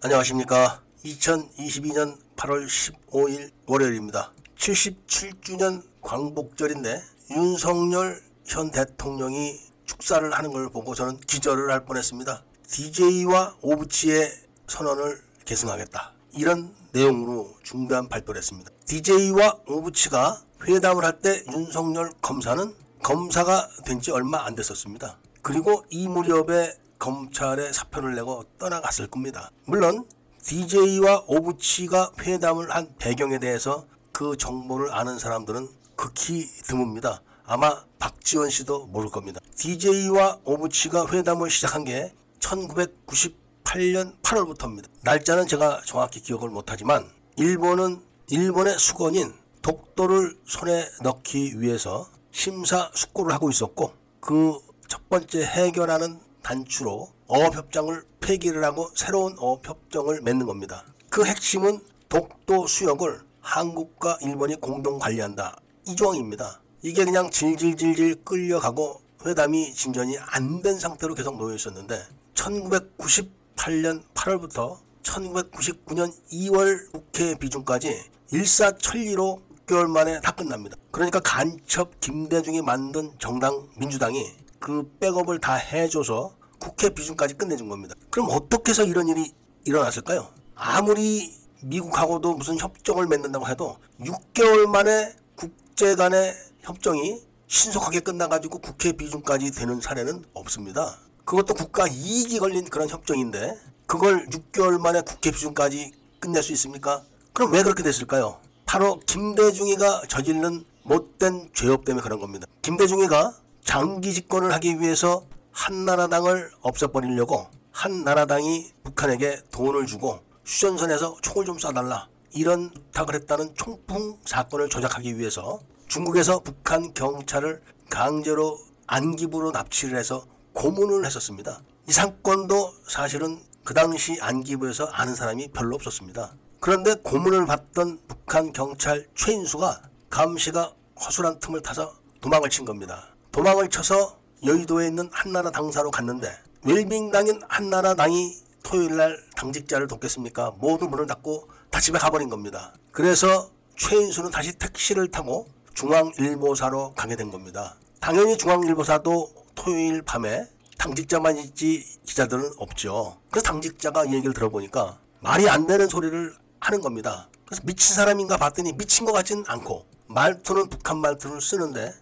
안녕하십니까. 2022년 8월 15일 월요일입니다. 77주년 광복절인데 윤석열 현 대통령이 축사를 하는 걸 보고 저는 기절을 할 뻔했습니다. DJ와 오부치의 선언을 계승하겠다. 이런 내용으로 중대한 발표를 했습니다. DJ와 오부치가 회담을 할 때 윤석열 검사는 검사가 된 지 얼마 안 됐었습니다. 그리고 이 무렵에 검찰에 사표를 내고 떠나갔을 겁니다. 물론 DJ와 오부치가 회담을 한 배경에 대해서 그 정보를 아는 사람들은 극히 드뭅니다. 아마 박지원 씨도 모를 겁니다. DJ와 오부치가 회담을 시작한 게 1998년 8월부터입니다. 날짜는 제가 정확히 기억을 못하지만 일본은 일본의 수건인 독도를 손에 넣기 위해서 심사숙고를 하고 있었고 그 첫 번째 해결하는 단추로 어업협정을 폐기를 하고 새로운 어업협정을 맺는 겁니다. 그 핵심은 독도 수역을 한국과 일본이 공동 관리한다. 이 조항입니다. 이게 그냥 질질질질 끌려가고 회담이 진전이 안 된 상태로 계속 놓여 있었는데 1998년 8월부터 1999년 2월 국회 비중까지 일사천리로 6개월 만에 다 끝납니다. 그러니까 간첩 김대중이 만든 정당 민주당이 그 백업을 다 해줘서 국회 비중까지 끝내준 겁니다. 그럼 어떻게 해서 이런 일이 일어났을까요? 아무리 미국하고도 무슨 협정을 맺는다고 해도 6개월 만에 국제 간의 협정이 신속하게 끝나가지고 국회 비중까지 되는 사례는 없습니다. 그것도 국가 이익이 걸린 그런 협정인데 그걸 6개월 만에 국회 비중까지 끝낼 수 있습니까? 그럼 왜 그렇게 됐을까요? 바로 김대중이가 저지른 못된 죄업 때문에 그런 겁니다. 김대중이가 장기 집권을 하기 위해서 한나라당을 없애버리려고 한나라당이 북한에게 돈을 주고 휴전선에서 총을 좀 쏴달라 이런 부탁을 했다는 총풍 사건을 조작하기 위해서 중국에서 북한 경찰을 강제로 안기부로 납치를 해서 고문을 했었습니다. 이 사건도 사실은 그 당시 안기부에서 아는 사람이 별로 없었습니다. 그런데 고문을 받던 북한 경찰 최인수가 감시가 허술한 틈을 타서 도망을 친 겁니다. 도망을 쳐서 여의도에 있는 한나라 당사로 갔는데 웰빙당인 한나라 당이 토요일 날 당직자를 돕겠습니까? 모두 문을 닫고 다 집에 가버린 겁니다. 그래서 최인수는 다시 택시를 타고 중앙일보사로 가게 된 겁니다. 당연히 중앙일보사도 토요일 밤에 당직자만 있지 기자들은 없죠. 그래서 당직자가 이 얘기를 들어보니까 말이 안 되는 소리를 하는 겁니다. 그래서 미친 사람인가 봤더니 미친 것 같지는 않고 말투는 북한 말투를 쓰는데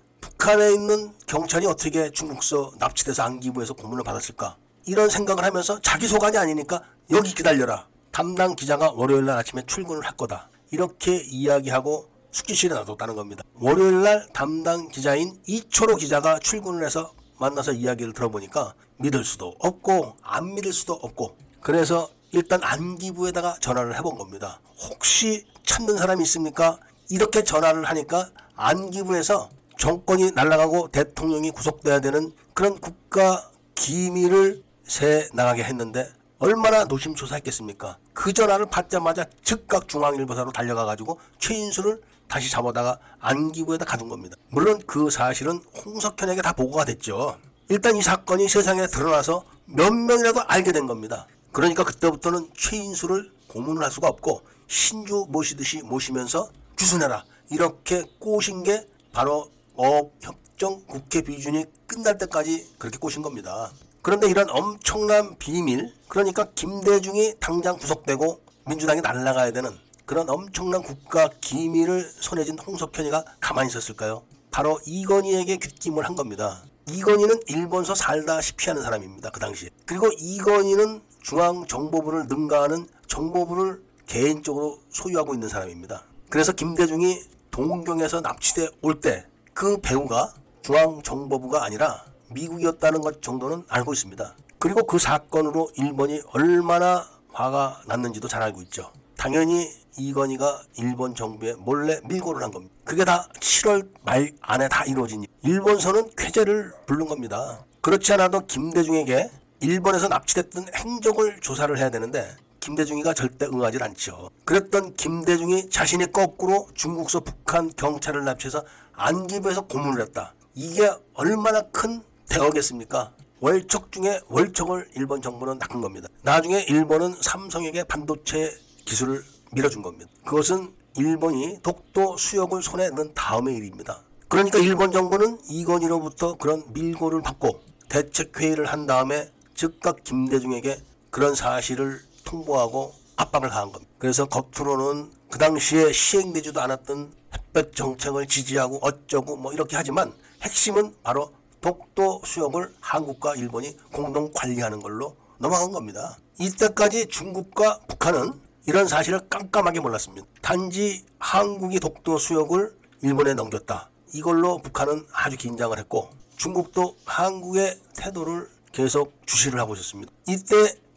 북한에 있는 경찰이 어떻게 중국서 납치돼서 안기부에서 고문을 받았을까? 이런 생각을 하면서 자기 소관이 아니니까 여기 기다려라. 담당 기자가 월요일 날 아침에 출근을 할 거다. 이렇게 이야기하고 숙지실에 놔뒀다는 겁니다. 월요일 날 담당 기자인 이초로 기자가 출근을 해서 만나서 이야기를 들어보니까 믿을 수도 없고 안 믿을 수도 없고 그래서 일단 안기부에다가 전화를 해본 겁니다. 혹시 찾는 사람이 있습니까? 이렇게 전화를 하니까 안기부에서 정권이 날아가고 대통령이 구속돼야 되는 그런 국가 기밀을 새 나가게 했는데 얼마나 노심초사했겠습니까? 그 전화를 받자마자 즉각 중앙일보사로 달려가가지고 최인수를 다시 잡아다가 안기부에다 가둔 겁니다. 물론 그 사실은 홍석현에게 다 보고가 됐죠. 일단 이 사건이 세상에 드러나서 몇 명이라도 알게 된 겁니다. 그러니까 그때부터는 최인수를 고문을 할 수가 없고 신주 모시듯이 모시면서 주순해라 이렇게 꼬신 게 바로 어협정 국회 비준이 끝날 때까지 그렇게 꼬신 겁니다. 그런데 이런 엄청난 비밀 그러니까 김대중이 당장 구속되고 민주당이 날아가야 되는 그런 엄청난 국가 기밀을 손에 쥔 홍석현이가 가만히 있었을까요? 바로 이건희에게 귀띔을 한 겁니다. 이건희는 일본서 살다시피 하는 사람입니다. 그 당시에. 그리고 이건희는 중앙정보부를 능가하는 정보부를 개인적으로 소유하고 있는 사람입니다. 그래서 김대중이 동경에서 납치돼 올 때 그 배우가 중앙정보부가 아니라 미국이었다는 것 정도는 알고 있습니다. 그리고 그 사건으로 일본이 얼마나 화가 났는지도 잘 알고 있죠. 당연히 이건희가 일본 정부에 몰래 밀고를 한 겁니다. 그게 다 7월 말 안에 다 이루어진 일. 일본서는 쾌재를 부른 겁니다. 그렇지 않아도 김대중에게 일본에서 납치됐던 행적을 조사를 해야 되는데 김대중이가 절대 응하지 않죠. 그랬던 김대중이 자신이 거꾸로 중국서 북한 경찰을 납치해서 안기부에서 고문을 했다. 이게 얼마나 큰 대어겠습니까? 월척 중에 월척을 일본 정부는 낚은 겁니다. 나중에 일본은 삼성에게 반도체 기술을 밀어준 겁니다. 그것은 일본이 독도 수역을 손에 넣은 다음의 일입니다. 그러니까 일본 정부는 이건희로부터 그런 밀고를 받고 대책회의를 한 다음에 즉각 김대중에게 그런 사실을 통보하고 압박을 가한 겁니다. 그래서 겉으로는 그 당시에 시행되지도 않았던 정책을 지지하고 어쩌고 뭐 이렇게 하지만 핵심은 바로 독도 수역을 한국과 일본이 공동 관리하는 걸로 넘어간 겁니다. 이때까지 중국과 북한은 이런 사실을 깜깜하게 몰랐습니다. 단지 한국이 독도 수역을 일본에 넘겼다. 이걸로 북한은 아주 긴장을 했고 중국도 한국의 태도를 계속 주시를 하고 있었습니다. 이때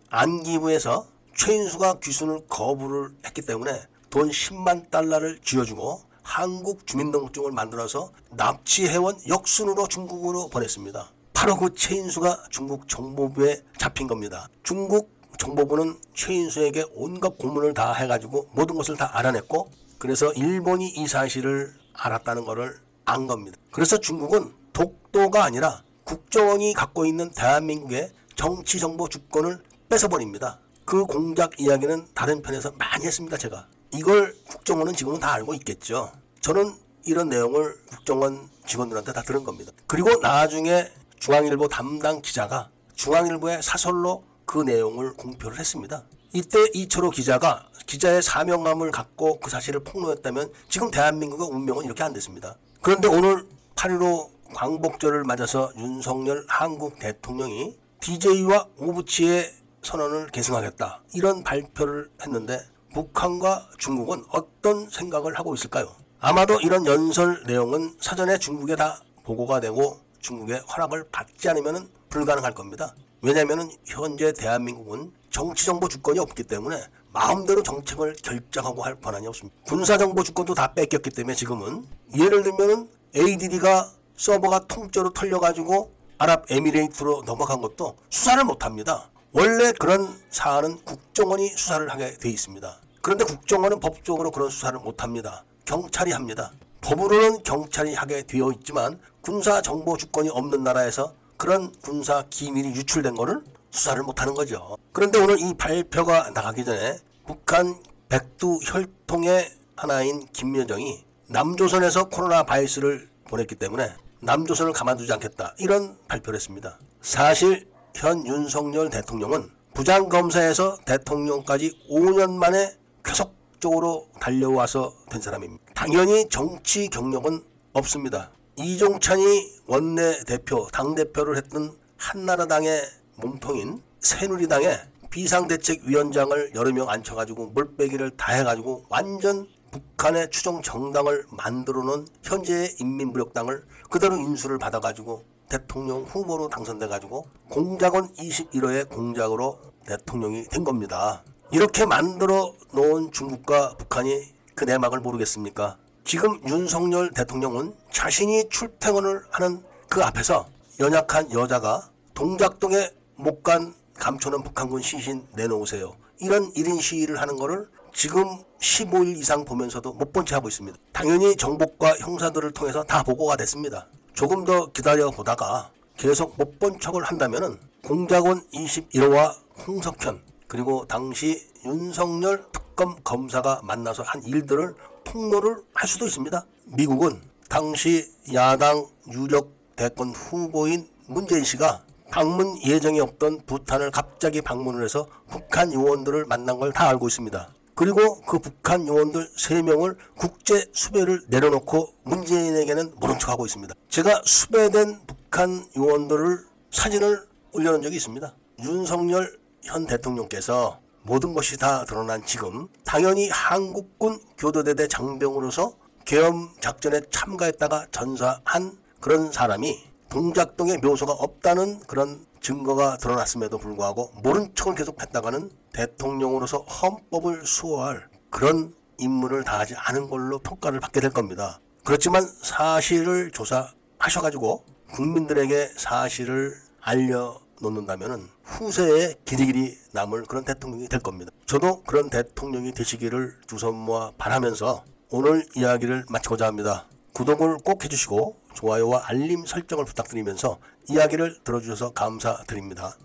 안기부에서 최인수가 귀순을 거부를 했기 때문에 돈 10만 달러를 쥐어주고 한국 주민등록증을 만들어서 납치해원 역순으로 중국으로 보냈습니다. 바로 그 최인수가 중국 정보부에 잡힌 겁니다. 중국 정보부는 최인수에게 온갖 고문을 다 해가지고 모든 것을 다 알아냈고 그래서 일본이 이 사실을 알았다는 것을 안 겁니다. 그래서 중국은 독도가 아니라 국정원이 갖고 있는 대한민국의 정치 정보 주권을 뺏어버립니다. 그 공작 이야기는 다른 편에서 많이 했습니다. 제가 이걸 국정원은 지금은 다 알고 있겠죠. 저는 이런 내용을 국정원 직원들한테 다 들은 겁니다. 그리고 나중에 중앙일보 담당 기자가 중앙일보의 사설로 그 내용을 공표를 했습니다. 이때 이철호 기자가 기자의 사명감을 갖고 그 사실을 폭로했다면 지금 대한민국의 운명은 이렇게 안 됐습니다. 그런데 오늘 8.15 광복절을 맞아서 윤석열 한국 대통령이 DJ와 오부치의 선언을 계승하겠다. 이런 발표를 했는데 북한과 중국은 어떤 생각을 하고 있을까요? 아마도 이런 연설 내용은 사전에 중국에 다 보고가 되고 중국의 허락을 받지 않으면 불가능할 겁니다. 왜냐하면 현재 대한민국은 정치정보 주권이 없기 때문에 마음대로 정책을 결정하고 할 권한이 없습니다. 군사정보 주권도 다 뺏겼기 때문에 지금은 예를 들면 ADD가 서버가 통째로 털려가지고 아랍에미레이트로 넘어간 것도 수사를 못합니다. 원래 그런 사안은 국정원이 수사를 하게 돼 있습니다. 그런데 국정원은 법적으로 그런 수사를 못합니다. 경찰이 합니다. 법으로는 경찰이 하게 되어 있지만 군사 정보 주권이 없는 나라에서 그런 군사 기밀이 유출된 거를 수사를 못하는 거죠. 그런데 오늘 이 발표가 나가기 전에 북한 백두 혈통의 하나인 김여정이 남조선에서 코로나 바이러스를 보냈기 때문에 남조선을 가만두지 않겠다 이런 발표를 했습니다. 사실 현 윤석열 대통령은 부장검사에서 대통령까지 5년 만에 계속적으로 달려와서 된 사람입니다. 당연히 정치 경력은 없습니다. 이종찬이 원내 대표, 당대표를 했던 한나라당의 몸통인 새누리당의 비상대책위원장을 여러 명 앉혀가지고 물빼기를 다 해가지고 완전 북한의 추종 정당을 만들어 놓은 현재의 인민무력당을 그대로 인수를 받아가지고 대통령 후보로 당선돼가지고 공작원 21호의 공작으로 대통령이 된 겁니다. 이렇게 만들어 놓은 중국과 북한이 그 내막을 모르겠습니까? 지금 윤석열 대통령은 자신이 출퇴근을 하는 그 앞에서 연약한 여자가 동작동에 못 간 감초는 북한군 시신 내놓으세요. 이런 1인 시위를 하는 거를 지금 15일 이상 보면서도 못 본 채 하고 있습니다. 당연히 정복과 형사들을 통해서 다 보고가 됐습니다. 조금 더 기다려 보다가 계속 못 본 척을 한다면은 공작원 21호와 홍석현 그리고 당시 윤석열 특검 검사가 만나서 한 일들을 폭로를 할 수도 있습니다. 미국은 당시 야당 유력 대권 후보인 문재인 씨가 방문 예정이 없던 부탄을 갑자기 방문을 해서 북한 요원들을 만난 걸 다 알고 있습니다. 그리고 그 북한 요원들 3명을 국제 수배를 내려놓고 문재인에게는 모른 척하고 있습니다. 제가 수배된 북한 요원들을 사진을 올려놓은 적이 있습니다. 윤석열 현 대통령께서 모든 것이 다 드러난 지금 당연히 한국군 교도대대 장병으로서 계엄 작전에 참가했다가 전사한 그런 사람이 동작동의 묘소가 없다는 그런 증거가 드러났음에도 불구하고 모른 척을 계속 했다가는 대통령으로서 헌법을 수호할 그런 임무를 다하지 않은 걸로 평가를 받게 될 겁니다. 그렇지만 사실을 조사하셔가지고 국민들에게 사실을 알려놓는다면 후세에 길이길이 남을 그런 대통령이 될 겁니다. 저도 그런 대통령이 되시기를 두손 모아 바라면서 오늘 이야기를 마치고자 합니다. 구독을 꼭 해주시고 좋아요와 알림 설정을 부탁드리면서 이야기를 들어주셔서 감사드립니다.